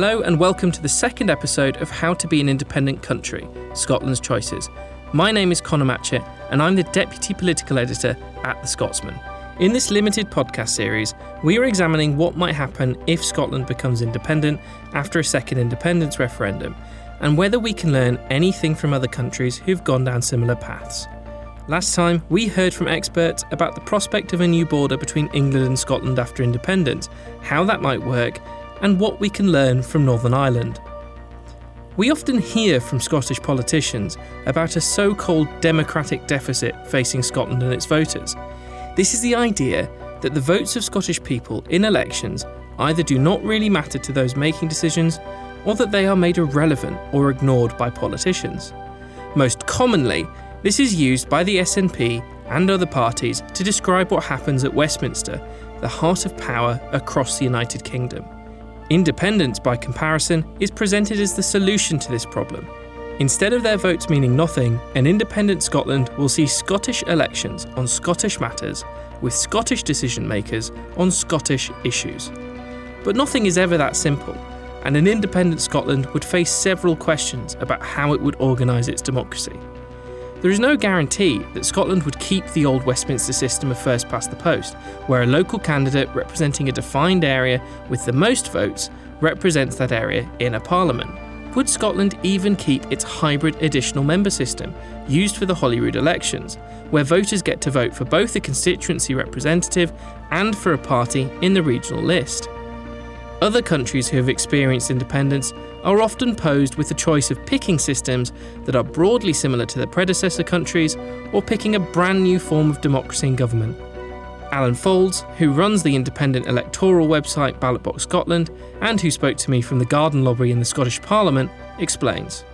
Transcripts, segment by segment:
Hello, and welcome to the second episode of How to Be an Independent Country Scotland's Choices. My name is Conor Matchett, and I'm the Deputy Political Editor at The Scotsman. In this limited podcast series, we are examining what might happen if Scotland becomes independent after a second independence referendum, and whether we can learn anything from other countries who've gone down similar paths. Last time, we heard from experts about the prospect of a new border between England and Scotland after independence, how that might work, and what we can learn from Northern Ireland. We often hear from Scottish politicians about a so called democratic deficit facing Scotland and its voters. This is the idea that the votes of Scottish people in elections either do not really matter to those making decisions or that they are made irrelevant or ignored by politicians. Most commonly, this is used by the SNP and other parties to describe what happens at Westminster, the heart of power across the United Kingdom. Independence, by comparison, is presented as the solution to this problem. Instead of their votes meaning nothing, an independent Scotland will see Scottish elections on Scottish matters with Scottish decision makers on Scottish issues. But nothing is ever that simple, and an independent Scotland would face several questions about how it would organise its democracy. There is no guarantee that Scotland would keep the old Westminster system of first past the post, where a local candidate representing a defined area with the most votes represents that area in a parliament. Would Scotland even keep its hybrid additional member system, used for the Holyrood elections, where voters get to vote for both a constituency representative and for a party in the regional list? Other countries who have experienced independence are often posed with the choice of picking systems that are broadly similar to their predecessor countries or picking a brand new form of democracy and government. Alan Faulds, who runs the independent electoral website Ballot Box Scotland and who spoke to me from the Garden Lobby in the Scottish Parliament, explains.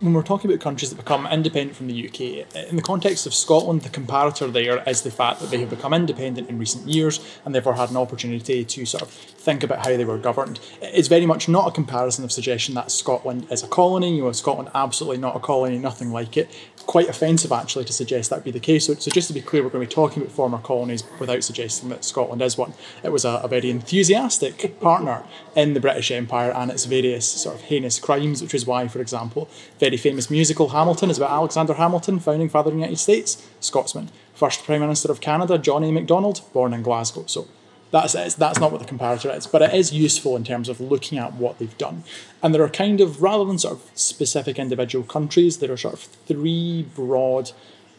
When we're talking about countries that become independent from the UK, in the context of Scotland, the comparator there is the fact that they have become independent in recent years and therefore had an opportunity to sort of think about how they were governed. It's very much not a comparison of suggestion that Scotland is a colony, you know, Scotland absolutely not a colony, nothing like it. Quite offensive actually to suggest that be the case. So, so just to be clear, we're going to be talking about former colonies without suggesting that Scotland is one. It was a, a very enthusiastic partner in the British Empire and its various sort of heinous crimes, which is why, for example, very famous musical Hamilton is about Alexander Hamilton, founding father of the United States, Scotsman. First Prime Minister of Canada, John A. Macdonald, born in Glasgow. So that's that's not what the comparator is, but it is useful in terms of looking at what they've done. And there are kind of rather than sort of specific individual countries, there are sort of three broad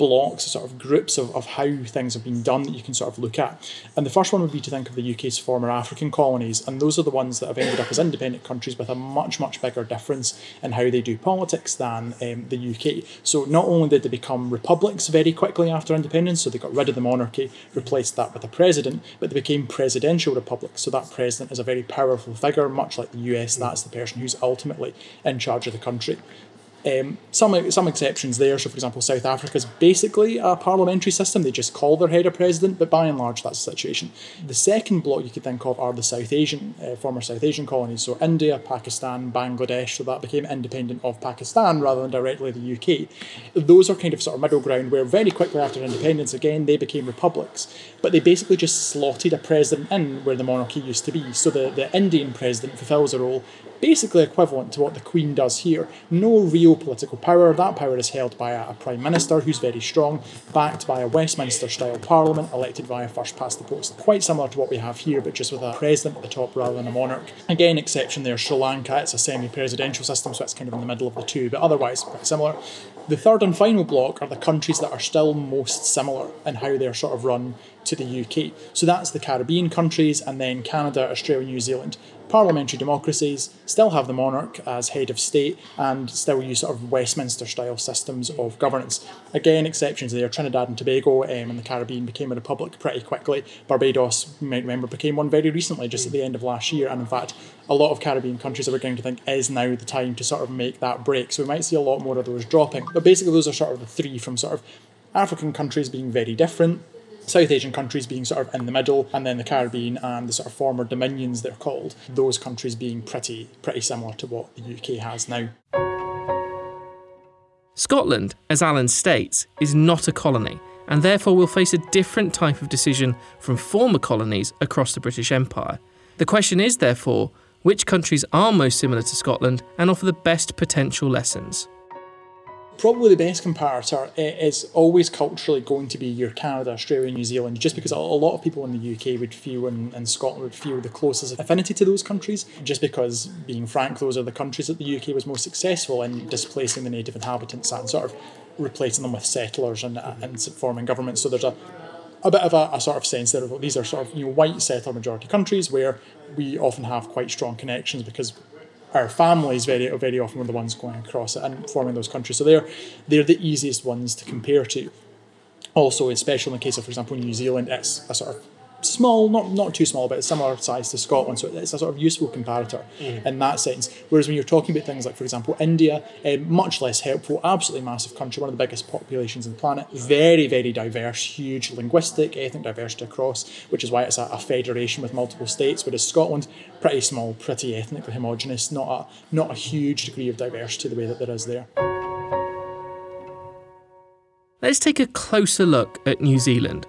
blocks, sort of groups of, of how things have been done that you can sort of look at. And the first one would be to think of the UK's former African colonies, and those are the ones that have ended up as independent countries with a much, much bigger difference in how they do politics than um, the UK. So not only did they become republics very quickly after independence, so they got rid of the monarchy, replaced that with a president, but they became presidential republics. So that president is a very powerful figure, much like the US, that's the person who's ultimately in charge of the country. Um, some some exceptions there. So, for example, South Africa is basically a parliamentary system. They just call their head a president, but by and large, that's the situation. The second block you could think of are the South Asian, uh, former South Asian colonies. So, India, Pakistan, Bangladesh. So that became independent of Pakistan rather than directly the UK. Those are kind of sort of middle ground where very quickly after independence, again, they became republics. But they basically just slotted a president in where the monarchy used to be. So the, the Indian president fulfills a role basically equivalent to what the Queen does here. No real political power. That power is held by a, Prime Minister who's very strong, backed by a Westminster style Parliament elected via first past the post. Quite similar to what we have here, but just with a president at the top rather than a monarch. Again, exception there, Sri Lanka, it's a semi presidential system, so it's kind of in the middle of the two, but otherwise quite similar. The third and final block are the countries that are still most similar in how they're sort of run to the UK. So that's the Caribbean countries and then Canada, Australia, New Zealand parliamentary democracies still have the monarch as head of state and still use sort of Westminster style systems of governance. Again, exceptions there. Trinidad and Tobago um, and the Caribbean became a republic pretty quickly. Barbados, you might remember, became one very recently, just at the end of last year. And in fact, a lot of Caribbean countries are beginning to think is now the time to sort of make that break. So we might see a lot more of those dropping. But basically, those are sort of the three from sort of African countries being very different, South Asian countries being sort of in the middle, and then the Caribbean and the sort of former dominions they're called, those countries being pretty pretty similar to what the UK has now. Scotland, as Alan states, is not a colony, and therefore will face a different type of decision from former colonies across the British Empire. The question is, therefore, which countries are most similar to Scotland and offer the best potential lessons? Probably the best comparator eh, is always culturally going to be your Canada, Australia, New Zealand, just because a lot of people in the UK would feel and, and Scotland would feel the closest affinity to those countries, just because, being frank, those are the countries that the UK was most successful in displacing the native inhabitants and sort of replacing them with settlers and, uh, and forming governments. So there's a, a bit of a, a, sort of sense that these are sort of you know white settler majority countries where we often have quite strong connections because our families very very often were the ones going across it and forming those countries. So they're they're the easiest ones to compare to. Also, especially in the case of, for example, New Zealand, it's a sort of small, not not too small, but it's similar size to Scotland, so it's a sort of useful comparator mm. in that sense. Whereas when you're talking about things like, for example, India, uh, much less helpful, absolutely massive country, one of the biggest populations on the planet, very very diverse, huge linguistic, ethnic diversity across, which is why it's a, a federation with multiple states. Whereas Scotland, pretty small, pretty ethnically homogenous, not a not a huge degree of diversity the way that there is there. Let's take a closer look at New Zealand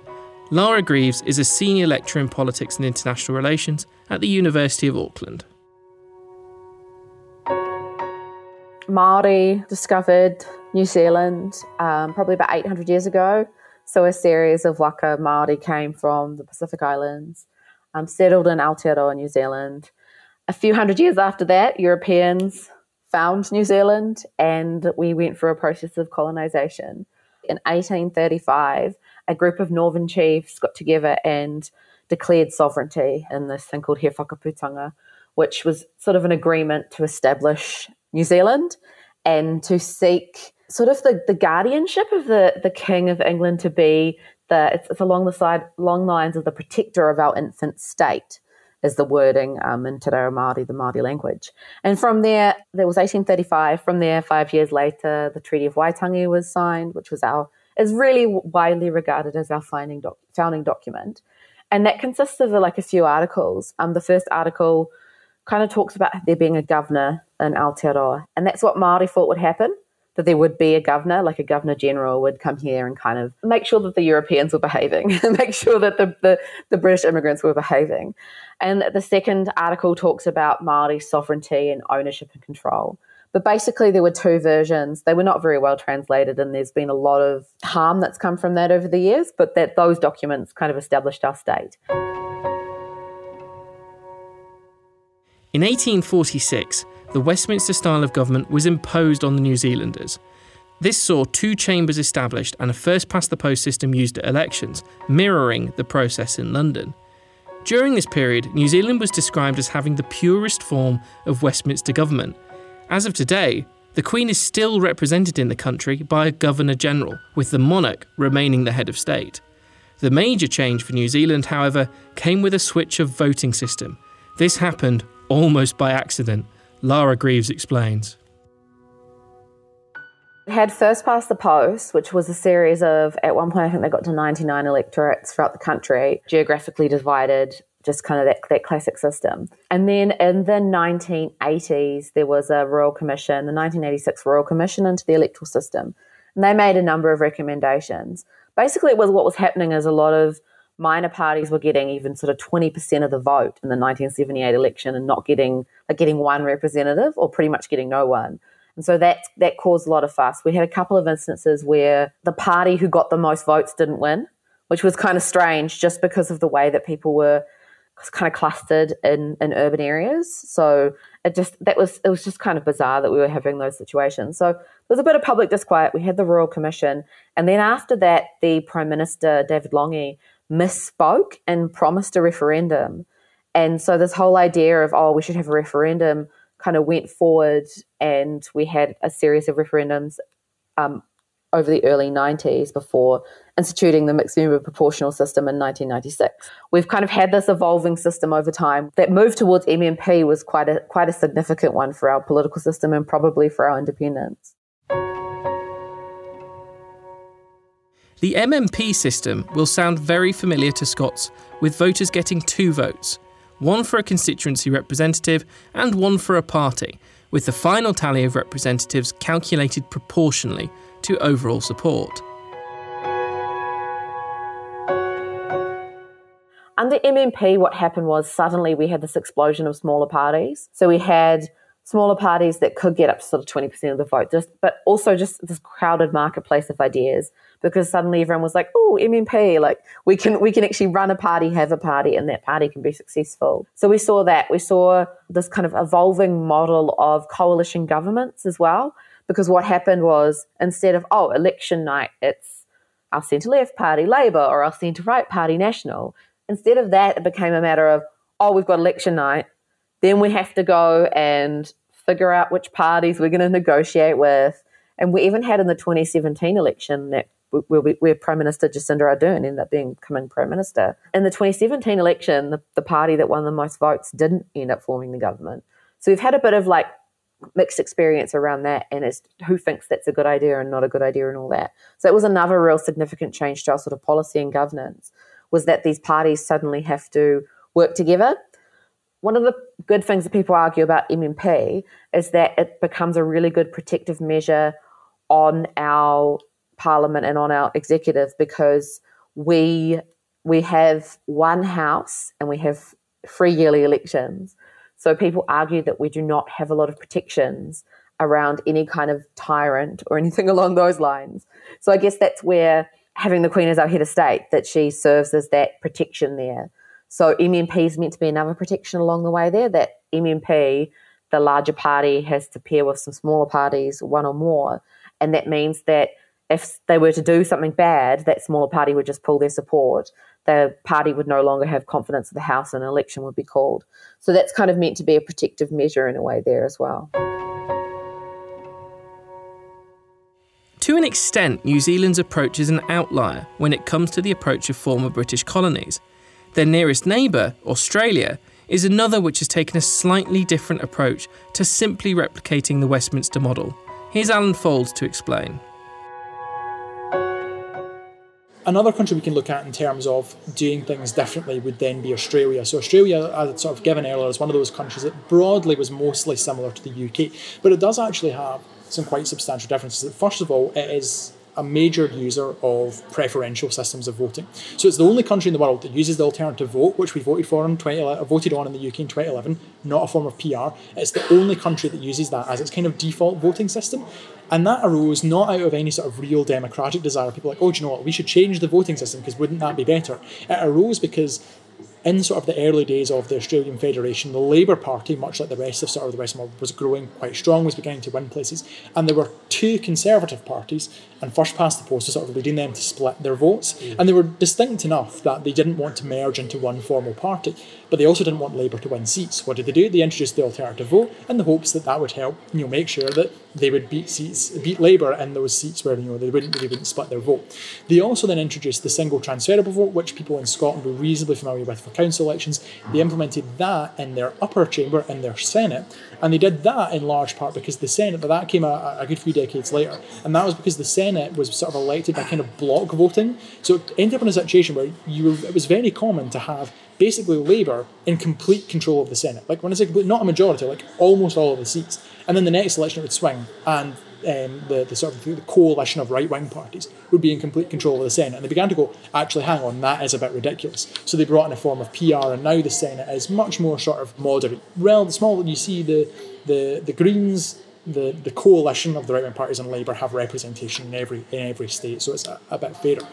Lara Greaves is a senior lecturer in politics and international relations at the University of Auckland. Maori discovered New Zealand um, probably about 800 years ago. So a series of waka Maori came from the Pacific Islands, um, settled in Aotearoa, New Zealand. A few hundred years after that, Europeans found New Zealand and we went through a process of colonization. In 1835, a group of northern chiefs got together and declared sovereignty in this thing called He Whakaputanga, which was sort of an agreement to establish New Zealand and to seek sort of the, the guardianship of the, the King of England to be the it's, it's along the side long lines of the protector of our infant state is the wording um, in Te Reo Māori, the Māori language. And from there, there was 1835. From there, five years later, the Treaty of Waitangi was signed, which was our is really widely regarded as our doc- founding document. And that consists of like a few articles. Um, the first article kind of talks about there being a governor in Aotearoa. And that's what Māori thought would happen, that there would be a governor, like a governor general would come here and kind of make sure that the Europeans were behaving, make sure that the, the, the, British immigrants were behaving. And the second article talks about Māori sovereignty and ownership and control. But basically, there were two versions. They were not very well translated, and there's been a lot of harm that's come from that over the years. But that those documents kind of established our state. In 1846, the Westminster style of government was imposed on the New Zealanders. This saw two chambers established and a first past the post system used at elections, mirroring the process in London. During this period, New Zealand was described as having the purest form of Westminster government, as of today, the Queen is still represented in the country by a Governor General, with the monarch remaining the head of state. The major change for New Zealand, however, came with a switch of voting system. This happened almost by accident. Lara Greaves explains. It had first past the post, which was a series of, at one point, I think they got to 99 electorates throughout the country, geographically divided just kind of that, that classic system. And then in the 1980s, there was a Royal Commission, the 1986 Royal Commission into the electoral system. And they made a number of recommendations. Basically, it was what was happening is a lot of minor parties were getting even sort of 20% of the vote in the 1978 election and not getting like getting one representative or pretty much getting no one. And so that that caused a lot of fuss. We had a couple of instances where the party who got the most votes didn't win, which was kind of strange just because of the way that people were kind of clustered in, in urban areas. So it just that was it was just kind of bizarre that we were having those situations. So there was a bit of public disquiet. We had the Royal Commission, and then after that, the Prime Minister David Lange misspoke and promised a referendum. And so this whole idea of oh we should have a referendum kind of went forward, and we had a series of referendums um, over the early 90s before instituting the mixed member proportional system in 1996. We've kind of had this evolving system over time. That move towards MMP was quite a quite a significant one for our political system and probably for our independence. The MMP system will sound very familiar to Scots, with voters getting two votes one for a constituency representative and one for a party, with the final tally of representatives calculated proportionally to overall support. under MMP, what happened was suddenly we had this explosion of smaller parties. So we had smaller parties that could get up to sort of 20% of the vote, just, but also just this crowded marketplace of ideas because suddenly everyone was like, oh, MMP, like we can, we can actually run a party, have a party, and that party can be successful. So we saw that. We saw this kind of evolving model of coalition governments as well, because what happened was instead of, oh, election night, it's our centre left party, Labour, or our centre right party, National. Instead of that, it became a matter of, oh, we've got election night. Then we have to go and figure out which parties we're going to negotiate with. And we even had in the 2017 election that where, Prime Minister Jacinda Ardern ended up becoming Prime Minister. In the 2017 election, the, the party that won the most votes didn't end up forming the government. So we've had a bit of like mixed experience around that and as who thinks that's a good idea and not a good idea and all that. So it was another real significant change to our sort of policy and governance was that these parties suddenly have to work together. One of the good things that people argue about MMP is that it becomes a really good protective measure on our parliament and on our executive because we we have one house and we have free yearly elections so people argue that we do not have a lot of protections around any kind of tyrant or anything along those lines. So I guess that's where having the Queen as our head of state, that she serves as that protection there. So MMP is meant to be another protection along the way there, that MMP, the larger party, has to pair with some smaller parties, one or more. And that means that if they were to do something bad, that smaller party would just pull their support the party would no longer have confidence of the House and an election would be called. So that's kind of meant to be a protective measure in a way there as well. To an extent, New Zealand's approach is an outlier when it comes to the approach of former British colonies. Their nearest neighbour, Australia, is another which has taken a slightly different approach to simply replicating the Westminster model. Here's Alan Faulds to explain. Another country we can look at in terms of doing things differently would then be Australia. So Australia, as I'd sort of given earlier, is one of those countries that broadly was mostly similar to the UK, but it does actually have some quite substantial differences. First of all, it is a major user of preferential systems of voting. So it's the only country in the world that uses the alternative vote, which we voted for in 2011, uh, voted on in the UK in 2011, not a form of PR. It's the only country that uses that as its kind of default voting system. And that arose not out of any sort of real democratic desire. People like, oh, do you know what? We should change the voting system because wouldn't that be better? It arose because in sort of the early days of the Australian Federation, the Labour Party, much like the rest of sort of the rest of the world, was growing quite strong, was beginning to win places, and there were two Conservative parties, and first past the post was sort of leading them to split their votes, mm. and they were distinct enough that they didn't want to merge into one formal party, but they also didn't want Labour to win seats. What did they do? They introduced the alternative vote in the hopes that that would help, you know, make sure that they would beat seats, beat Labour in those seats where you know they wouldn't they wouldn't split their vote. They also then introduced the single transferable vote, which people in Scotland were reasonably familiar with council elections. They implemented that in their upper chamber in their Senate, and they did that in large part because the Senate, but that came a, a good few decades later, and that was because the Senate was sort of elected by kind of block voting. So it ended up in a situation where you were, it was very common to have basically Labour in complete control of the Senate. Like when I say complete, not a majority, like almost all of the seats. And then the next election it would swing, and um, the, the sort of the coalition of right wing parties would be in complete control of the Senate. And they began to go, actually, hang on, that is a bit ridiculous. So they brought in a form of PR, and now the Senate is much more sort of moderate. Well, the small you see the the the Greens. The, the coalition of the right wing parties and Labour have representation in every in every state, so it's a, a bit fairer.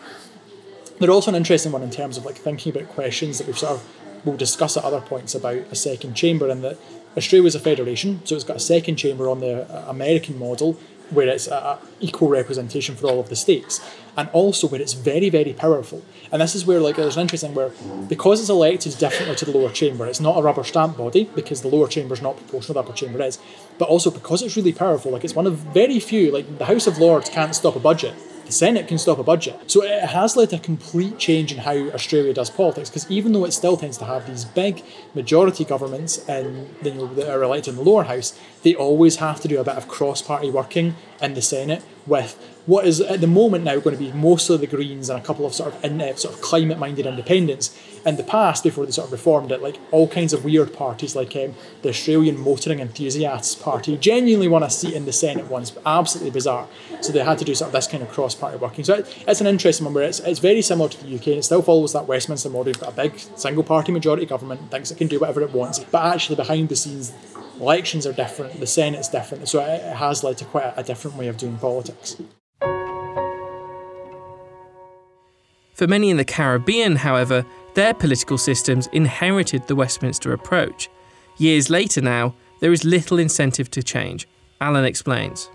They're also an interesting one in terms of like thinking about questions that we've sort of we'll discuss at other points about a second chamber and that Australia is a federation, so it's got a second chamber on the uh, American model where it's a, equal representation for all of the states, and also where it's very very powerful. And this is where like there's an interesting where because it's elected differently to the lower chamber, it's not a rubber stamp body because the lower chamber is not proportional to the upper chamber is, but also because it's really powerful. Like it's one of very few like the House of Lords can't stop a budget the Senate can stop a budget. So it has led to a complete change in how Australia does politics, because even though it still tends to have these big majority governments and you know, that are elected in the lower house, they always have to do a bit of cross-party working in the Senate with what is at the moment now going to be mostly the Greens and a couple of sort of in, uh, sort of climate-minded independents. In the past, before they sort of reformed it, like all kinds of weird parties, like um, the Australian Motoring Enthusiasts Party, genuinely won a seat in the Senate once, absolutely bizarre. So they had to do sort of this kind of cross-party working. So it, it's an interesting one where it's, it's very similar to the UK. And it still follows that Westminster model. You've got a big single-party majority government, thinks it can do whatever it wants, but actually behind the scenes, elections are different, the Senate's different. So it has led to quite a, different way of doing politics. For many in the Caribbean, however, their political systems inherited the Westminster approach. Years later now, there is little incentive to change. Alan explains.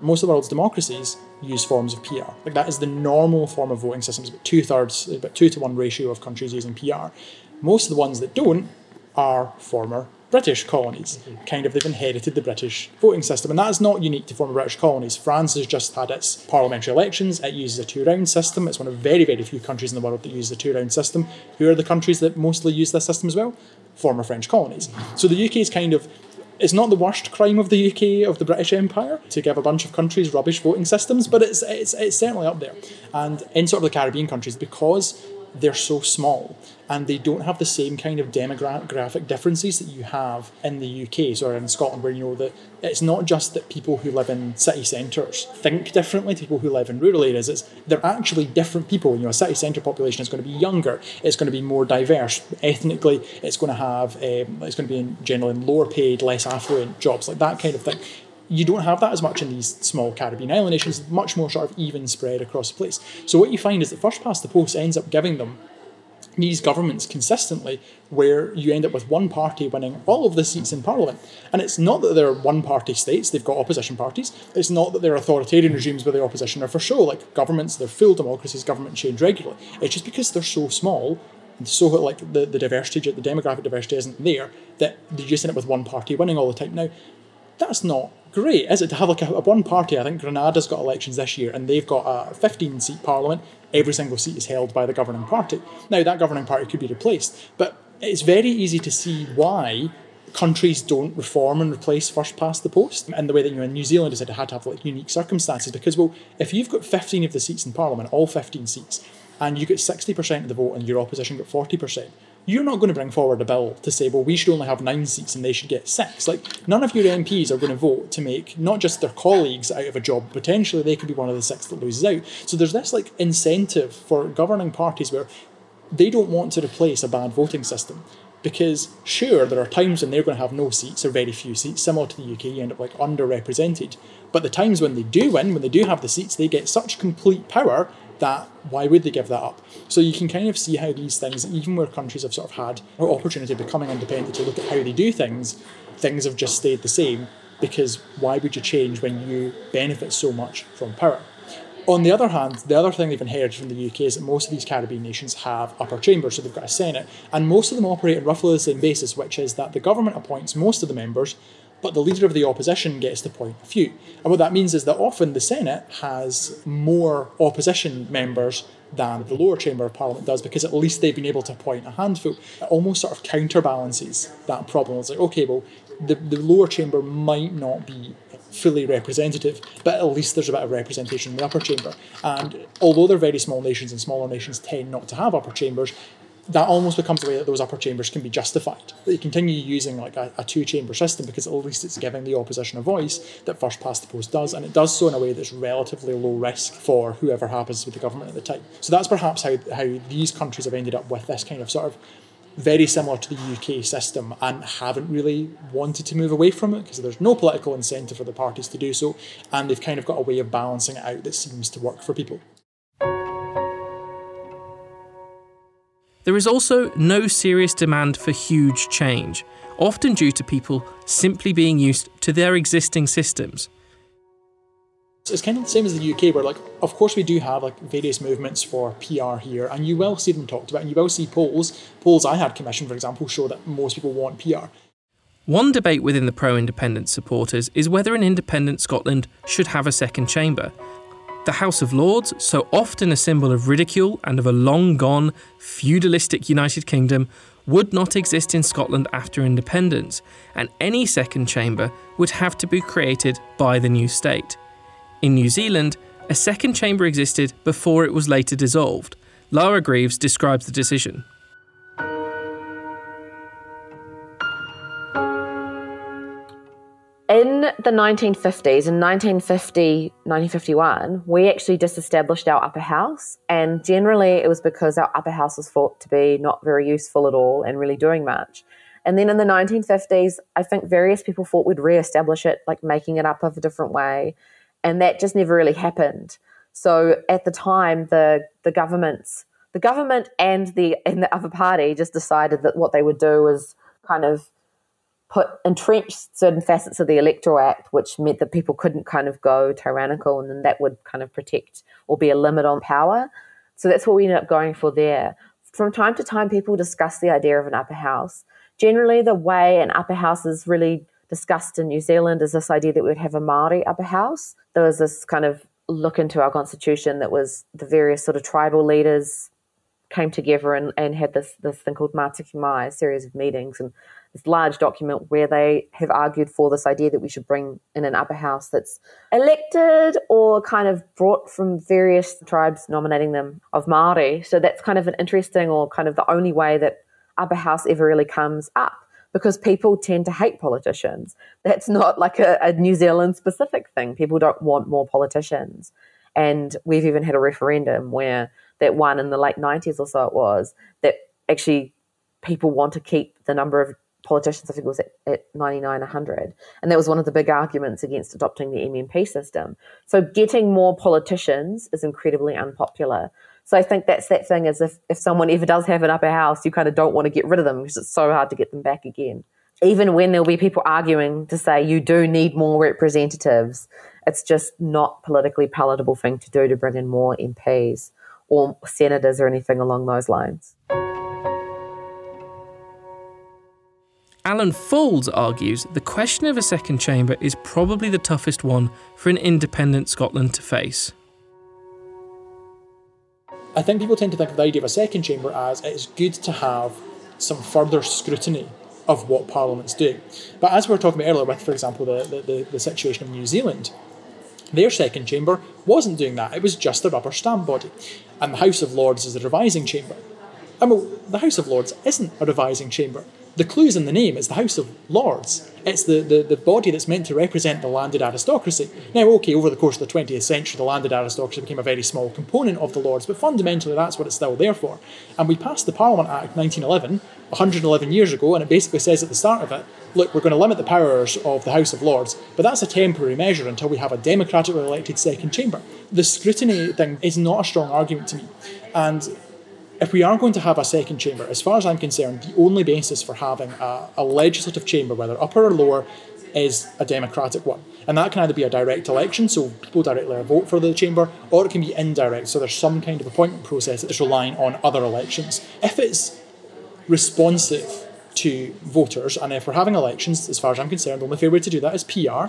Most of the world's democracies use forms of PR. Like that is the normal form of voting systems, about two thirds, about two to one ratio of countries using PR. Most of the ones that don't are former British colonies. Kind of, they've inherited the British voting system, and that is not unique to former British colonies. France has just had its parliamentary elections. It uses a two round system. It's one of very, very few countries in the world that uses a two round system. Who are the countries that mostly use this system as well? Former French colonies. So the UK is kind of it's not the worst crime of the UK of the British Empire to give a bunch of countries rubbish voting systems, but it's it's, it's certainly up there. And in sort of the Caribbean countries, because they're so small and they don't have the same kind of demographic differences that you have in the UK or in Scotland, where you know that it's not just that people who live in city centres think differently to people who live in rural areas. It's they're actually different people. You know, a city centre population is going to be younger. It's going to be more diverse ethnically. It's going to have um, it's going to be in generally in lower paid, less affluent jobs, like that kind of thing you don't have that as much in these small Caribbean island nations, much more sort of even spread across the place. So what you find is that first past the post ends up giving them these governments consistently where you end up with one party winning all of the seats in parliament. And it's not that they're one party states, they've got opposition parties. It's not that they're authoritarian regimes where the opposition are for show, like governments, they're full democracies, government change regularly. It's just because they're so small and so like the, the diversity, the demographic diversity isn't there, that you just end up with one party winning all the time. Now, that's not great, is it? To have like a, a one party, I think Grenada's got elections this year and they've got a 15 seat parliament every single seat is held by the governing party. Now, that governing party could be replaced, but it's very easy to see why countries don't reform and replace first past the post and the way that you know in New Zealand said it had to have like unique circumstances because well if you've got 15 of the seats in parliament all 15 seats and you get 60% of the vote and your opposition got 40% you're not going to bring forward a bill to say, well, we should only have nine seats and they should get six. Like, none of your MPs are going to vote to make not just their colleagues out of a job, potentially they could be one of the six that loses out. So there's this like incentive for governing parties where they don't want to replace a bad voting system. Because sure, there are times when they're going to have no seats or very few seats, similar to the UK, you end up like underrepresented. But the times when they do win, when they do have the seats, they get such complete power that why would they give that up? So you can kind of see how these things, even where countries have sort of had an opportunity of becoming independent to look at how they do things, things have just stayed the same because why would you change when you benefit so much from power? On the other hand, the other thing they've inherited from the UK is that most of these Caribbean nations have upper chambers, so they've got a Senate, and most of them operate on roughly the same basis, which is that the government appoints most of the members, but the leader of the opposition gets to point a few. And what that means is that often the Senate has more opposition members than the lower chamber of parliament does because at least they've been able to appoint a handful. It almost sort of counterbalances that problem. It's like, okay, well, the, the lower chamber might not be fully representative, but at least there's a bit of representation in the upper chamber. And although they're very small nations and smaller nations tend not to have upper chambers, that almost becomes the way that those upper chambers can be justified. That you continue using like a, a two chamber system because at least it's giving the opposition a voice that first past the post does, and it does so in a way that's relatively low risk for whoever happens with the government at the time. So that's perhaps how, how these countries have ended up with this kind of sort of very similar to the UK system and haven't really wanted to move away from it because there's no political incentive for the parties to do so, and they've kind of got a way of balancing it out that seems to work for people. There is also no serious demand for huge change, often due to people simply being used to their existing systems. It's kind of the same as the UK, where like, of course, we do have like various movements for PR here, and you will see them talked about, and you will see polls. Polls I had commissioned, for example, show that most people want PR. One debate within the pro independence supporters is whether an independent Scotland should have a second chamber, the House of Lords, so often a symbol of ridicule and of a long gone, feudalistic United Kingdom, would not exist in Scotland after independence, and any second chamber would have to be created by the new state. In New Zealand, a second chamber existed before it was later dissolved. Lara Greaves describes the decision. In the 1950s, in 1950, 1951, we actually disestablished our upper house. And generally, it was because our upper house was thought to be not very useful at all and really doing much. And then in the 1950s, I think various people thought we'd re-establish it, like making it up of a different way, and that just never really happened. So at the time, the the governments, the government and the and the other party just decided that what they would do was kind of put entrenched certain facets of the Electoral Act, which meant that people couldn't kind of go tyrannical, and then that would kind of protect or be a limit on power. So that's what we ended up going for there. From time to time, people discuss the idea of an upper house generally the way an upper house is really discussed in New Zealand is this idea that we'd have a Maori upper house. There was this kind of look into our constitution that was the various sort of tribal leaders came together and, and had this this thing called Matike Mai, a series of meetings and this large document where they have argued for this idea that we should bring in an upper house that's elected or kind of brought from various tribes nominating them of Maori. So that's kind of an interesting or kind of the only way that upper house ever really comes up because people tend to hate politicians. That's not like a, a, New Zealand specific thing. People don't want more politicians. And we've even had a referendum where that one in the late 90s or so it was that actually people want to keep the number of politicians, I think it was at, at 99, 100. And that was one of the big arguments against adopting the MMP system. So getting more politicians is incredibly unpopular. So I think that's that thing is if, if someone ever does have an upper house, you kind of don't want to get rid of them because it's so hard to get them back again. Even when there'll be people arguing to say you do need more representatives, it's just not politically palatable thing to do to bring in more MPs or senators or anything along those lines. Alan Faulds argues the question of a second chamber is probably the toughest one for an independent Scotland to face. I think people tend to think of the idea of a second chamber as it's good to have some further scrutiny of what Parliament's do. But as we were talking about earlier, with, for example, the, the, the situation of New Zealand, their second chamber wasn't doing that. It was just a rubber stamp body. And the House of Lords is the revising chamber. I mean, the House of Lords isn't a revising chamber. The clue's in the name, it's the House of Lords. It's the, the, the body that's meant to represent the landed aristocracy. Now, okay, over the course of the 20th century, the landed aristocracy became a very small component of the Lords, but fundamentally that's what it's still there for. And we passed the Parliament Act 1911, 111 years ago, and it basically says at the start of it look, we're going to limit the powers of the House of Lords, but that's a temporary measure until we have a democratically elected second chamber. The scrutiny thing is not a strong argument to me. And if we are going to have a second chamber, as far as I'm concerned, the only basis for having a, a, legislative chamber, whether upper or lower, is a democratic one. And that can either be a direct election, so people directly vote for the chamber, or it can be indirect, so there's some kind of appointment process that's relying on other elections. If it's responsive to voters, and if we're having elections, as far as I'm concerned, the only fair way to do that is PR,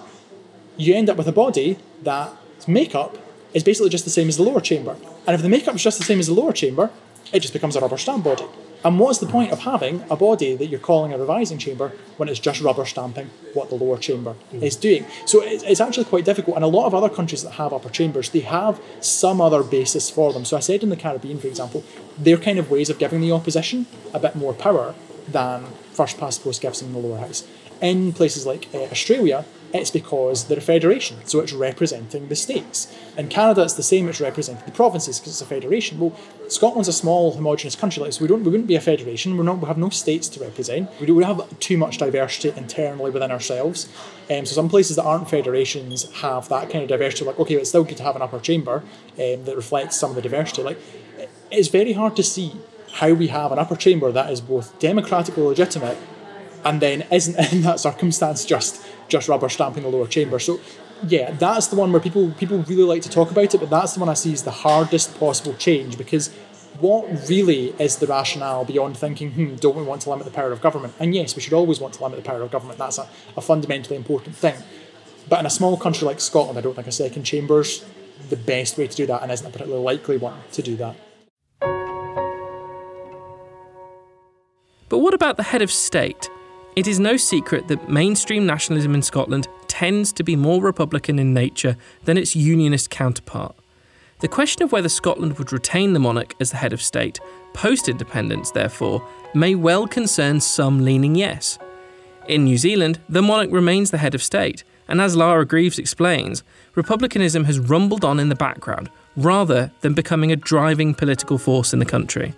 you end up with a body that's makeup is basically just the same as the lower chamber. And if the makeup is just the same as the lower chamber, it just becomes a rubber stamp body. And what's the point of having a body that you're calling a revising chamber when it's just rubber stamping what the lower chamber mm. is doing? So it's actually quite difficult. And a lot of other countries that have upper chambers, they have some other basis for them. So I said in the Caribbean, for example, they're kind of ways of giving the opposition a bit more power than first past post gives in the lower house. In places like uh, Australia, it's because they're a federation, so it's representing the states. In Canada, it's the same, it's representing the provinces because it's a federation. Well, Scotland's a small, homogenous country, like, so we, don't, we wouldn't be a federation, we're not, we have no states to represent. We don't have too much diversity internally within ourselves. Um, so some places that aren't federations have that kind of diversity, like, okay, it's still good to have an upper chamber um, that reflects some of the diversity. Like, it's very hard to see how we have an upper chamber that is both democratically legitimate and then isn't in that circumstance just just rubber stamping the lower chamber. So yeah, that's the one where people people really like to talk about it, but that's the one I see as the hardest possible change because what really is the rationale beyond thinking, hmm, don't we want to limit the power of government? And yes, we should always want to limit the power of government. That's a, a fundamentally important thing. But in a small country like Scotland, I don't think a second chamber's the best way to do that and isn't a particularly likely one to do that. But what about the head of state? It is no secret that mainstream nationalism in Scotland tends to be more Republican in nature than its Unionist counterpart. The question of whether Scotland would retain the monarch as the head of state post independence, therefore, may well concern some leaning yes. In New Zealand, the monarch remains the head of state, and as Lara Greaves explains, republicanism has rumbled on in the background rather than becoming a driving political force in the country.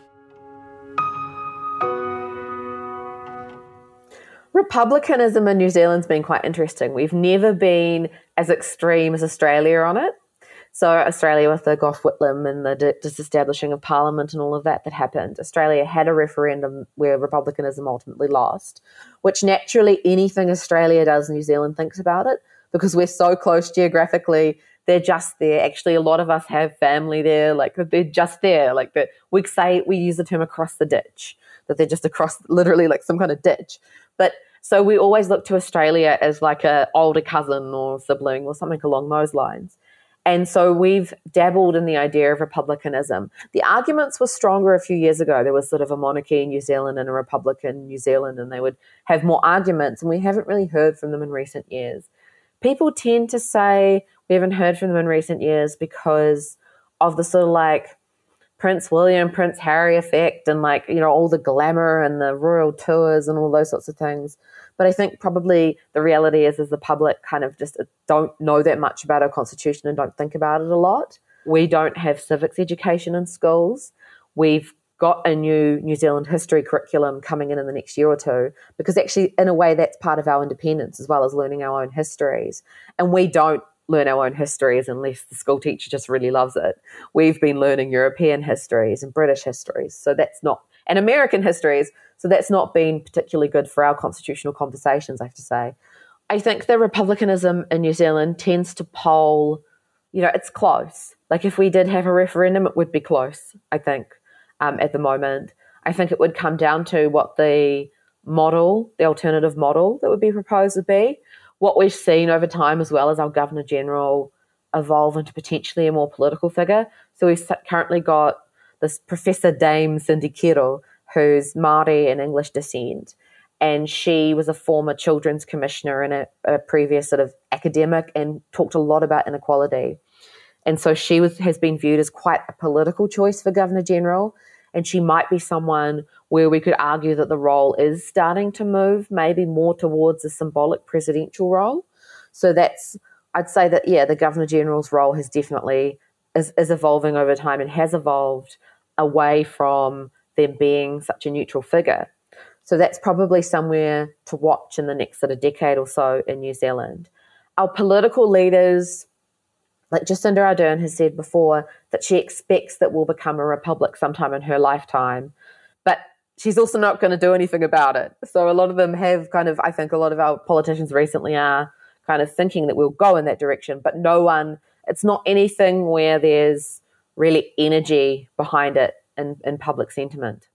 Republicanism in New Zealand's been quite interesting. We've never been as extreme as Australia on it. So Australia with the Gough Whitlam and the disestablishing of Parliament and all of that that happened, Australia had a referendum where republicanism ultimately lost, which naturally anything Australia does, New Zealand thinks about it because we're so close geographically. They're just there. Actually, a lot of us have family there. Like they're just there. Like we say we use the term across the ditch that they're just across literally like some kind of ditch. But so we always look to Australia as like a older cousin or sibling or something along those lines. And so we've dabbled in the idea of republicanism. The arguments were stronger a few years ago. There was sort of a monarchy in New Zealand and a republic in New Zealand, and they would have more arguments, and we haven't really heard from them in recent years. People tend to say we haven't heard from them in recent years because of the sort of like Prince William, Prince Harry effect, and like, you know, all the glamour and the royal tours and all those sorts of things. But I think probably the reality is, is the public kind of just don't know that much about our constitution and don't think about it a lot. We don't have civics education in schools. We've got a new New Zealand history curriculum coming in in the next year or two because actually, in a way, that's part of our independence as well as learning our own histories. And we don't learn our own histories unless the school teacher just really loves it. We've been learning European histories and British histories. So that's not, and American histories. So that's not been particularly good for our constitutional conversations, I have to say. I think the republicanism in New Zealand tends to poll, you know, it's close. Like if we did have a referendum, it would be close, I think, um, at the moment. I think it would come down to what the model, the alternative model that would be proposed would be. What we've seen over time, as well as our Governor General evolve into potentially a more political figure. So we've currently got this Professor Dame Cindy Kiro, who's Māori and English descent. And she was a former children's commissioner in a, a, previous sort of academic and talked a lot about inequality. And so she was, has been viewed as quite a political choice for Governor General. And she might be someone where we could argue that the role is starting to move maybe more towards a symbolic presidential role. So that's, I'd say that, yeah, the Governor General's role has definitely is, is evolving over time and has evolved away from them being such a neutral figure. So that's probably somewhere to watch in the next sort of decade or so in New Zealand. Our political leaders, like Jacinda Ardern has said before, that she expects that we'll become a republic sometime in her lifetime. But she's also not going to do anything about it. So a lot of them have kind of, I think a lot of our politicians recently are kind of thinking that we'll go in that direction, but no one, it's not anything where there's really energy behind it in, in public sentiment.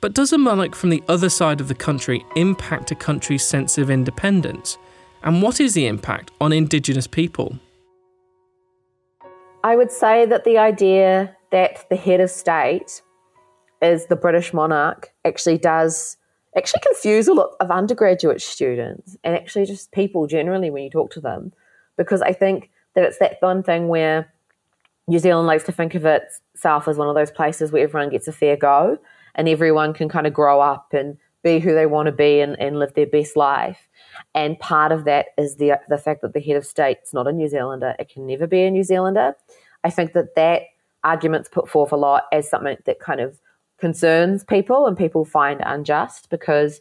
But does a monarch from the other side of the country impact a country's sense of independence? And what is the impact on Indigenous people? I would say that the idea that the head of state is the British monarch actually does actually confuse a lot of undergraduate students and actually just people generally when you talk to them because I think that it's that fun thing where New Zealand likes to think of itself as one of those places where everyone gets a fair go and everyone can kind of grow up and be who they want to be and, and live their best life. And part of that is the the fact that the head of state is not a New Zealander. It can never be a New Zealander. I think that that argument's put forth a lot as something that kind of concerns people and people find unjust because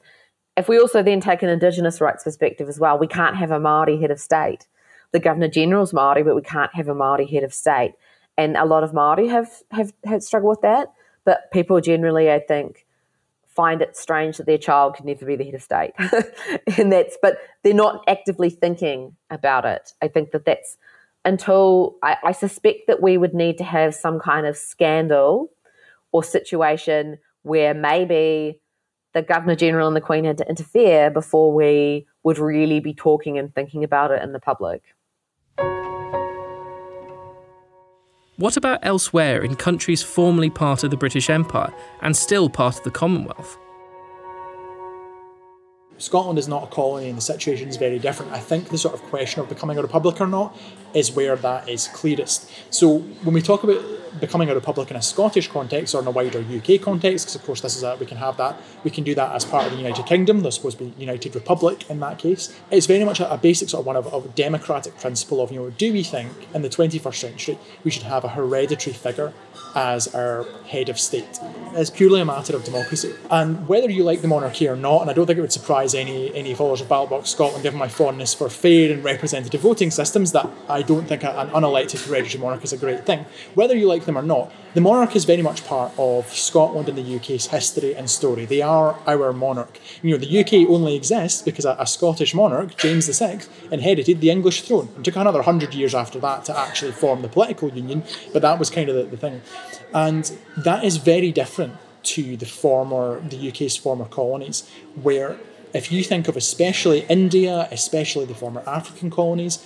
if we also then take an Indigenous rights perspective as well, we can't have a Māori head of state. The Governor General's Māori, but we can't have a Māori head of state and a lot of Maori have have had struggled with that. But people generally, I think, find it strange that their child could never be the head of state, and that's. But they're not actively thinking about it. I think that that's until I, I suspect that we would need to have some kind of scandal or situation where maybe the Governor General and the Queen had to interfere before we would really be talking and thinking about it in the public. What about elsewhere in countries formerly part of the British Empire and still part of the Commonwealth? Scotland is not a colony and the situation is very different. I think the sort of question of becoming a republic or not is where that is clearest. So when we talk about becoming a republic in a Scottish context or in a wider UK context, because of course this is a, we can have that, we can do that as part of the United Kingdom. There's supposed to be United Republic in that case. It's very much a, a basic sort of one of, of democratic principle of you know, do we think in the 21st century we should have a hereditary figure as our head of state. It's purely a matter of democracy. And whether you like the monarchy or not, and I don't think it would surprise any any followers of Ballot Box Scotland, given my fondness for fair and representative voting systems, that I don't think an unelected hereditary monarch is a great thing. Whether you like them or not, the monarch is very much part of Scotland and the UK's history and story. They are our monarch. You know, the UK only exists because a, a Scottish monarch, James VI, inherited the English throne. It took another hundred years after that to actually form the political union, but that was kind of the, the thing. And that is very different to the former, the UK's former colonies, where if you think of especially India, especially the former African colonies,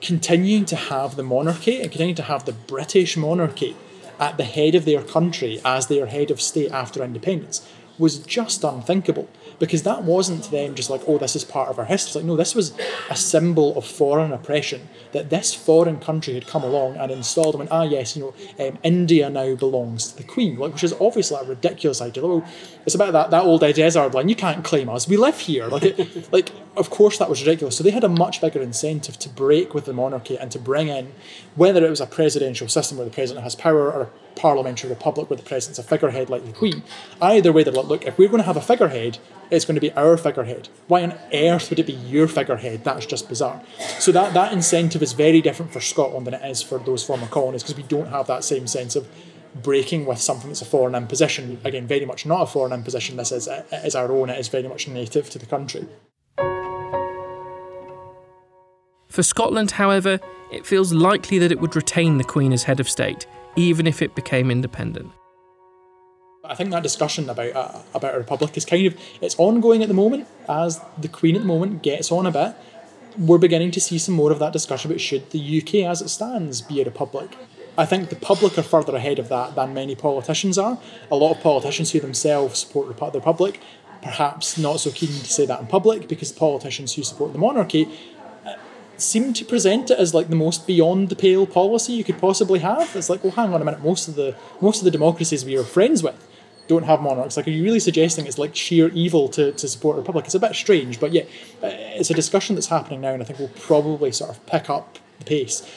continuing to have the monarchy and continuing to have the British monarchy at the head of their country as their head of state after independence was just unthinkable because that wasn't to them just like, oh, this is part of our history. It's Like, no, this was a symbol of foreign oppression that this foreign country had come along and installed them. And ah, yes, you know, um, India now belongs to the Queen, like, which is obviously a ridiculous idea. Well, it's about that that old Ed Izzard line. You can't claim us. We live here. Like, it, like, of course, that was ridiculous. So they had a much bigger incentive to break with the monarchy and to bring in, whether it was a presidential system where the president has power or parliamentary republic with the president's a figurehead like the Queen. Either way, they're like, look, if we're going to have a figurehead, it's going to be our figurehead. Why on earth would it be your figurehead? That's just bizarre. So that, that incentive is very different for Scotland than it is for those former colonies because we don't have that same sense of breaking with something that's a foreign imposition. Again, very much not a foreign imposition. This is, is our own. It is very much native to the country. For Scotland, however, it feels likely that it would retain the Queen as head of state, even if it became independent. I think that discussion about uh, about a republic is kind of it's ongoing at the moment as the Queen at the moment gets on a bit. We're beginning to see some more of that discussion about should the UK as it stands be a republic. I think the public are further ahead of that than many politicians are. A lot of politicians who themselves support the Republic, perhaps not so keen to say that in public because politicians who support the monarchy seem to present it as like the most beyond the pale policy you could possibly have. It's like, well, hang on a minute. Most of the most of the democracies we are friends with don't have monarchs. Like, are you really suggesting it's like sheer evil to, to support a republic? It's a bit strange, but yeah, uh, it's a discussion that's happening now, and I think we'll probably sort of pick up the pace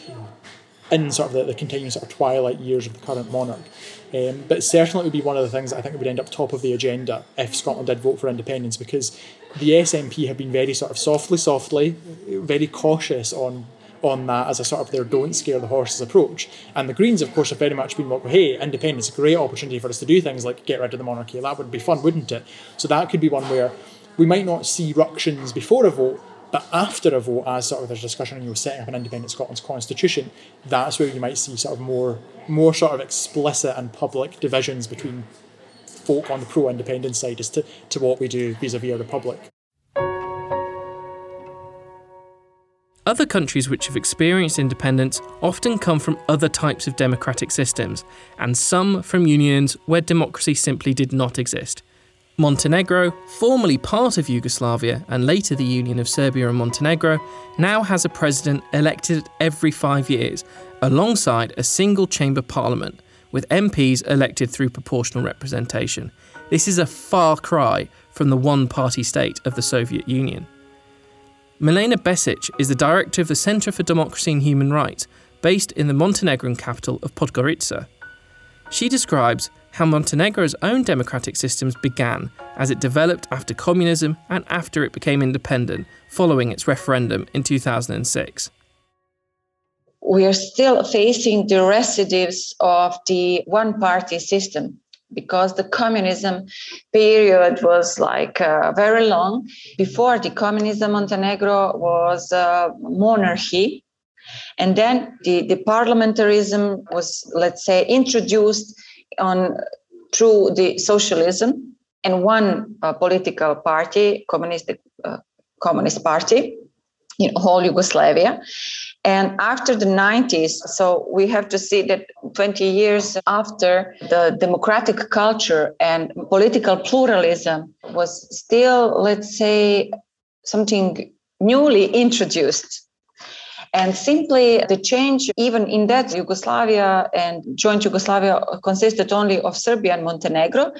in sort of the, the continuing sort of twilight years of the current monarch. Um, but certainly it would be one of the things I think would end up top of the agenda if Scotland did vote for independence because the SNP have been very sort of softly, softly, very cautious on on that as a sort of their don't scare the horses approach. And the Greens, of course, have very much been like, hey, independence, is a great opportunity for us to do things like get rid of the monarchy. That would be fun, wouldn't it? So that could be one where we might not see ructions before a vote, but after a vote, as sort of there's discussion on you know, setting up an independent Scotland's constitution, that's where you might see sort of more more sort of explicit and public divisions between folk on the pro independence side as to, to what we do vis-a-vis a republic. Other countries which have experienced independence often come from other types of democratic systems, and some from unions where democracy simply did not exist. Montenegro, formerly part of Yugoslavia and later the Union of Serbia and Montenegro, now has a president elected every five years, alongside a single chamber parliament, with MPs elected through proportional representation. This is a far cry from the one party state of the Soviet Union. Milena Besic is the director of the Centre for Democracy and Human Rights, based in the Montenegrin capital of Podgorica. She describes how Montenegro's own democratic systems began as it developed after communism and after it became independent following its referendum in 2006. We are still facing the residues of the one party system because the communism period was like uh, very long. Before the communism, Montenegro was a monarchy. And then the, the parliamentarism was, let's say, introduced on through the socialism and one uh, political party, communist uh, communist party, in whole Yugoslavia. And after the 90s, so we have to see that 20 years after the democratic culture and political pluralism was still, let's say, something newly introduced. And simply the change, even in that Yugoslavia and joint Yugoslavia consisted only of Serbia and Montenegro.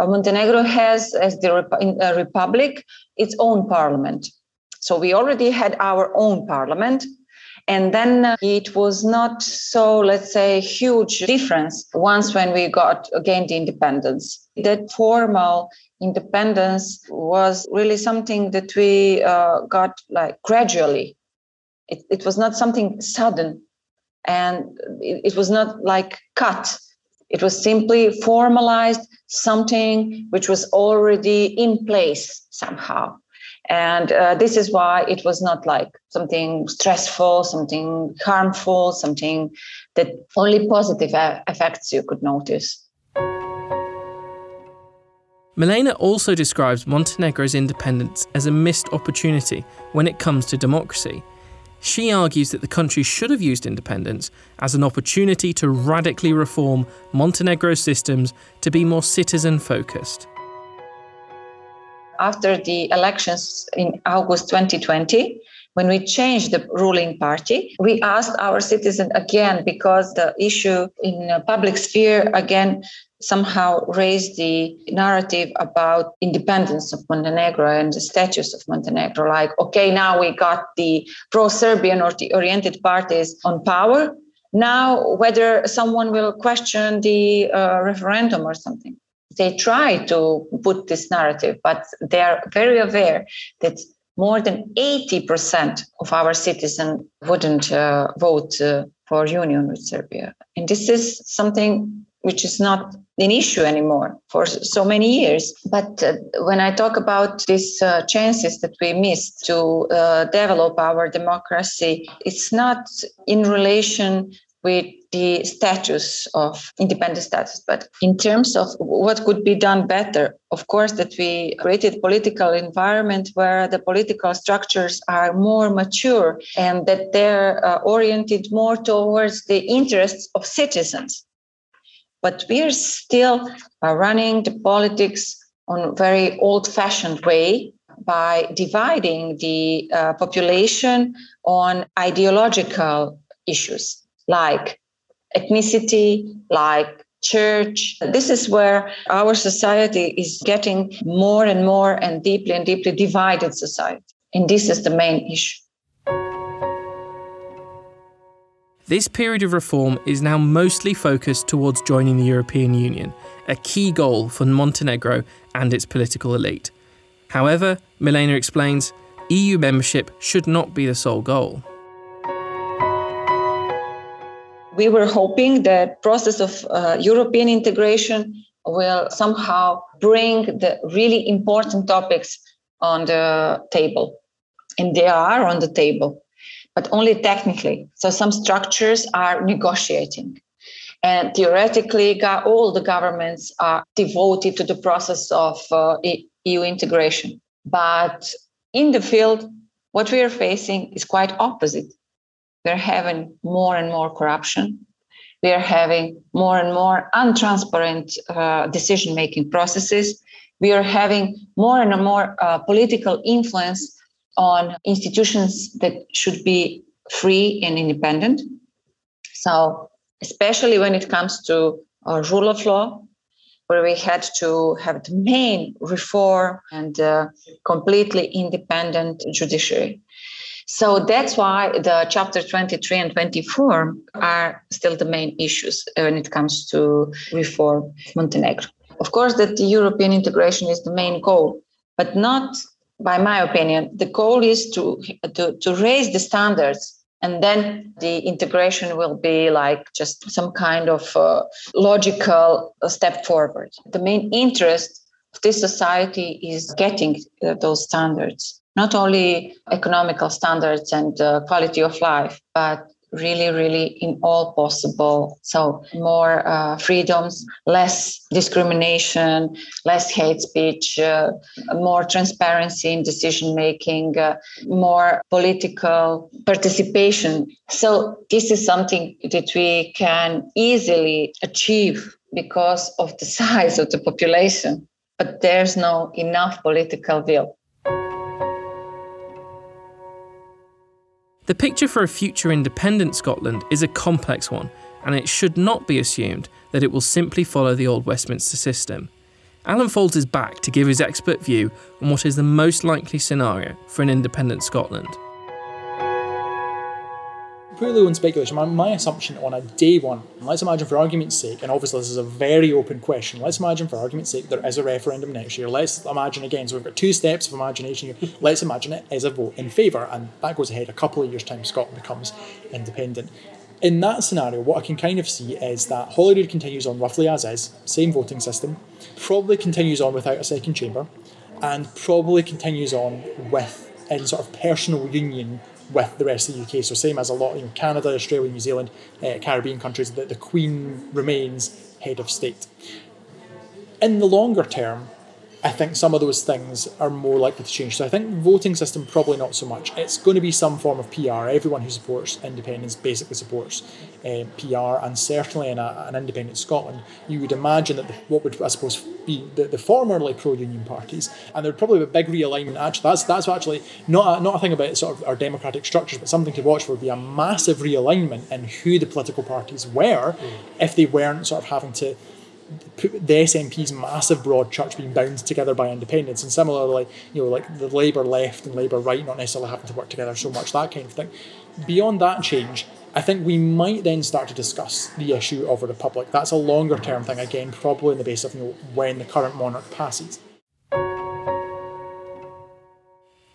Uh, Montenegro has, as the rep- uh, republic, its own parliament. So we already had our own parliament. And then uh, it was not so, let's say, huge difference once when we got gained independence. That formal independence was really something that we uh, got like gradually. It, it was not something sudden and it, it was not like cut. It was simply formalized something which was already in place somehow. And uh, this is why it was not like something stressful, something harmful, something that only positive effects you could notice. Milena also describes Montenegro's independence as a missed opportunity when it comes to democracy. She argues that the country should have used independence as an opportunity to radically reform Montenegro's systems to be more citizen focused after the elections in August 2020, when we changed the ruling party, we asked our citizens again because the issue in the public sphere again somehow raise the narrative about independence of Montenegro and the status of Montenegro. Like, okay, now we got the pro-Serbian or the oriented parties on power. Now, whether someone will question the uh, referendum or something they try to put this narrative, but they are very aware that more than 80% of our citizens wouldn't uh, vote uh, for union with Serbia. And this is something which is not an issue anymore for so many years. But uh, when I talk about these uh, chances that we missed to uh, develop our democracy, it's not in relation with the status of independent status. But in terms of what could be done better, of course, that we created political environment where the political structures are more mature and that they're uh, oriented more towards the interests of citizens. But we're still uh, running the politics on a very old-fashioned way by dividing the uh, population on ideological issues like ethnicity, like church. This is where our society is getting more and more and deeply and deeply divided society. And this is the main issue. This period of reform is now mostly focused towards joining the European Union, a key goal for Montenegro and its political elite. However, Milena explains, EU membership should not be the sole goal. we were hoping that process of uh, European integration will somehow bring the really important topics on the table. And they are on the table, but only technically. So some structures are negotiating. And theoretically, all the governments are devoted to the process of uh, EU integration. But in the field, what we are facing is quite opposite we're having more and more corruption. We are having more and more untransparent uh, decision making processes. We are having more and more uh, political influence on institutions that should be free and independent. So, especially when it comes to rule of law, where we had to have the main reform and uh, completely independent judiciary. So that's why the chapter 23 and 24 are still the main issues when it comes to reform Montenegro. Of course, that the European integration is the main goal, but not, by my opinion, the goal is to, to, to raise the standards and then the integration will be like just some kind of uh, logical step forward. The main interest of this society is getting uh, those standards not only economical standards and uh, quality of life, but really, really in all possible. So more uh, freedoms, less discrimination, less hate speech, uh, more transparency in decision making, uh, more political participation. So this is something that we can easily achieve because of the size of the population, but there's no enough political will. The picture for a future independent Scotland is a complex one, and it should not be assumed that it will simply follow the old Westminster system. Alan Faulds is back to give his expert view on what is the most likely scenario for an independent Scotland purely on speculation, my, my assumption on a day one, let's imagine for argument's sake, and obviously this is a very open question, let's imagine for argument's sake there is a referendum next year. Let's imagine again, so we've got two steps of imagination here. Let's imagine it is a vote in favour, and that goes ahead a couple of years' time, Scotland becomes independent. In that scenario, what I can kind of see is that Holyrood continues on roughly as is, same voting system, probably continues on without a second chamber, and probably continues on with in sort of personal union with the rest of the UK. So same as a lot, know, Canada, Australia, New Zealand, uh, Caribbean countries, that the Queen remains head of state. In the longer term, I think some of those things are more likely to change. So I think voting system probably not so much. It's going to be some form of PR. Everyone who supports independence basically supports um, PR, and certainly in a, an independent Scotland, you would imagine that the, what would I suppose be the, the formerly pro-union parties, and there would probably be a big realignment. Actually, that's that's actually not a, not a thing about sort of our democratic structures, but something to watch for. Would be a massive realignment in who the political parties were, mm. if they weren't sort of having to the SNP's massive broad church being bound together by independence, and similarly, you know, like the Labour left and Labour right not necessarily having to work together so much, that kind of thing. Beyond that change, I think we might then start to discuss the issue of a republic. That's a longer term thing, again, probably in the base of you know, when the current monarch passes.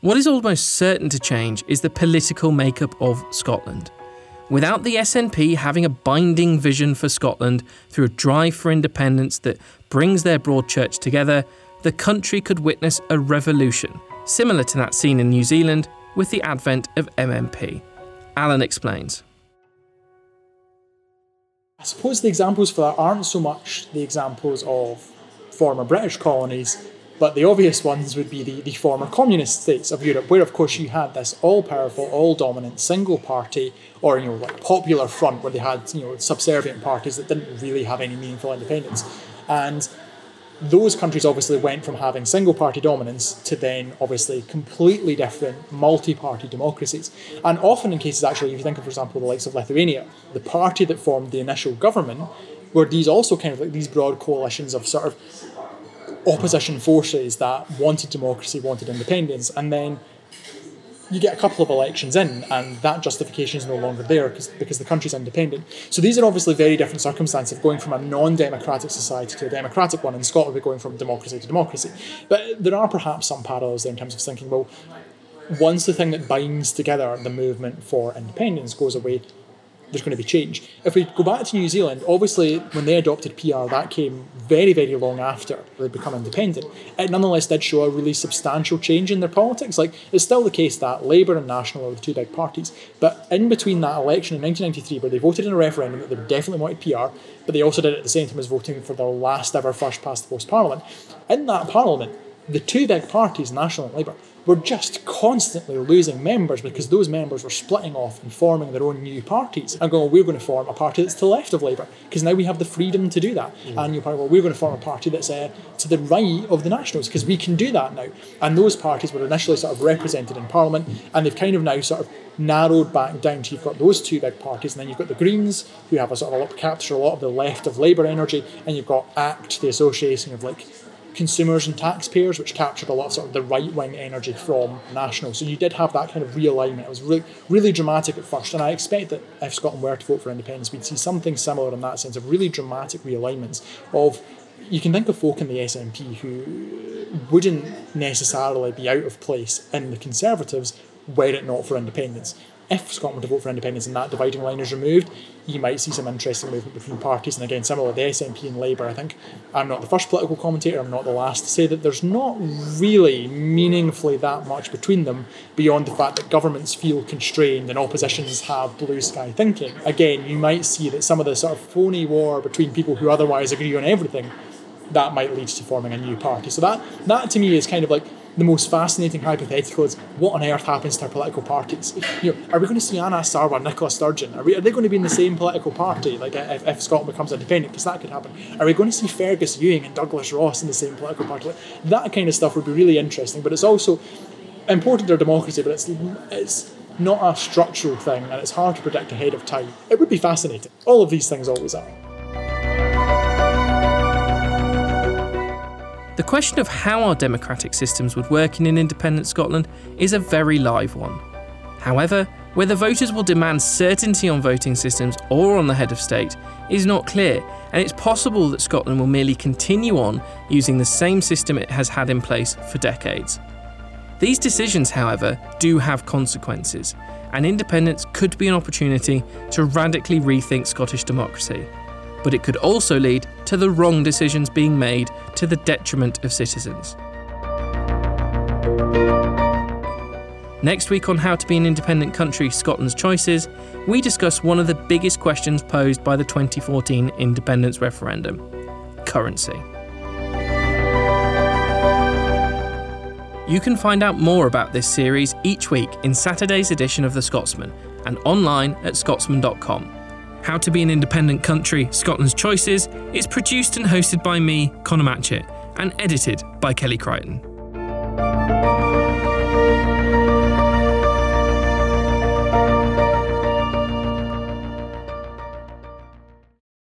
What is almost certain to change is the political makeup of Scotland. Without the SNP having a binding vision for Scotland through a drive for independence that brings their broad church together, the country could witness a revolution, similar to that seen in New Zealand with the advent of MMP. Alan explains. I suppose the examples for that aren't so much the examples of former British colonies but the obvious ones would be the, the former communist states of Europe, where of course you had this all-powerful, all-dominant single party, or you know, like popular front, where they had you know subservient parties that didn't really have any meaningful independence, and those countries obviously went from having single party dominance to then obviously completely different multi party democracies. And often, in cases actually, if you think of, for example, the likes of Lithuania, the party that formed the initial government were these also kind of like these broad coalitions of sort of opposition forces that wanted democracy, wanted independence, and then you get a couple of elections in, and that justification is no longer there because, because the country's independent. So these are obviously very different circumstances of going from a non-democratic society to a democratic one. In Scotland, we're going from democracy to democracy. But there are perhaps some parallels there in terms of thinking, well, once the thing that binds together the movement for independence goes away, there's going to be change. If we go back to New Zealand, obviously when they adopted PR, that came very, very long after they'd become independent. It nonetheless did show a really substantial change in their politics. Like it's still the case that Labour and National are the two big parties, but in between that election in 1993, where they voted in a referendum that they definitely wanted PR, but they also did it at the same time as voting for their last ever first past the post parliament. In that parliament, the two big parties, National and Labour, were just constantly losing members because those members were splitting off and forming their own new parties and going, well, we're going to form a party that's to the left of Labour because now we have the freedom to do that. Mm. And you're probably, well, we're going to form a party that's uh, to the right of the Nationals because we can do that now. And those parties were initially sort of represented in Parliament and they've kind of now sort of narrowed back down to you've got those two big parties and then you've got the Greens who have a sort of a lot, capture a lot of the left of Labour energy and you've got ACT, the association of like consumers and taxpayers, which captured a lot of sort of the right wing energy from National. So you did have that kind of realignment. It was really, really dramatic at first, and I expect that if Scotland were to vote for independence, we'd see something similar in that sense of really dramatic realignments of. You can think of folk in the SNP who wouldn't necessarily be out of place in the Conservatives were it not for independence. If Scotland to vote for independence and that dividing line is removed, you might see some interesting movement between parties. And again, similar to the SNP and Labour, I think I'm not the first political commentator, I'm not the last to say that there's not really meaningfully that much between them beyond the fact that governments feel constrained and oppositions have blue sky thinking. Again, you might see that some of the sort of phony war between people who otherwise agree on everything that might lead to forming a new party. So that that to me is kind of like the most fascinating hypothetical is what on earth happens to our political parties? You know, are we going to see Anas Sarwar, and Nicola Sturgeon? Are, we, are they going to be in the same political party, like uh, if, if Scotland becomes independent? Because that could happen. Are we going to see Fergus Ewing and Douglas Ross in the same political party? Like, that kind of stuff would be really interesting. But it's also important to our democracy, but it's it's not a structural thing, and it's hard to predict ahead of time. It would be fascinating. All of these things always are. The question of how our democratic systems would work in an independent Scotland is a very live one. However, whether voters will demand certainty on voting systems or on the head of state is not clear, and it's possible that Scotland will merely continue on using the same system it has had in place for decades. These decisions, however, do have consequences, and independence could be an opportunity to radically rethink Scottish democracy but it could also lead to the wrong decisions being made to the detriment of citizens. Next week on How to Be an Independent Country Scotland's Choices, we discuss one of the biggest questions posed by the 2014 independence referendum currency. You can find out more about this series each week in Saturday's edition of The Scotsman and online at scotsman.com. How to Be an Independent Country Scotland's Choices is produced and hosted by me, Conor Matchett, and edited by Kelly Crichton.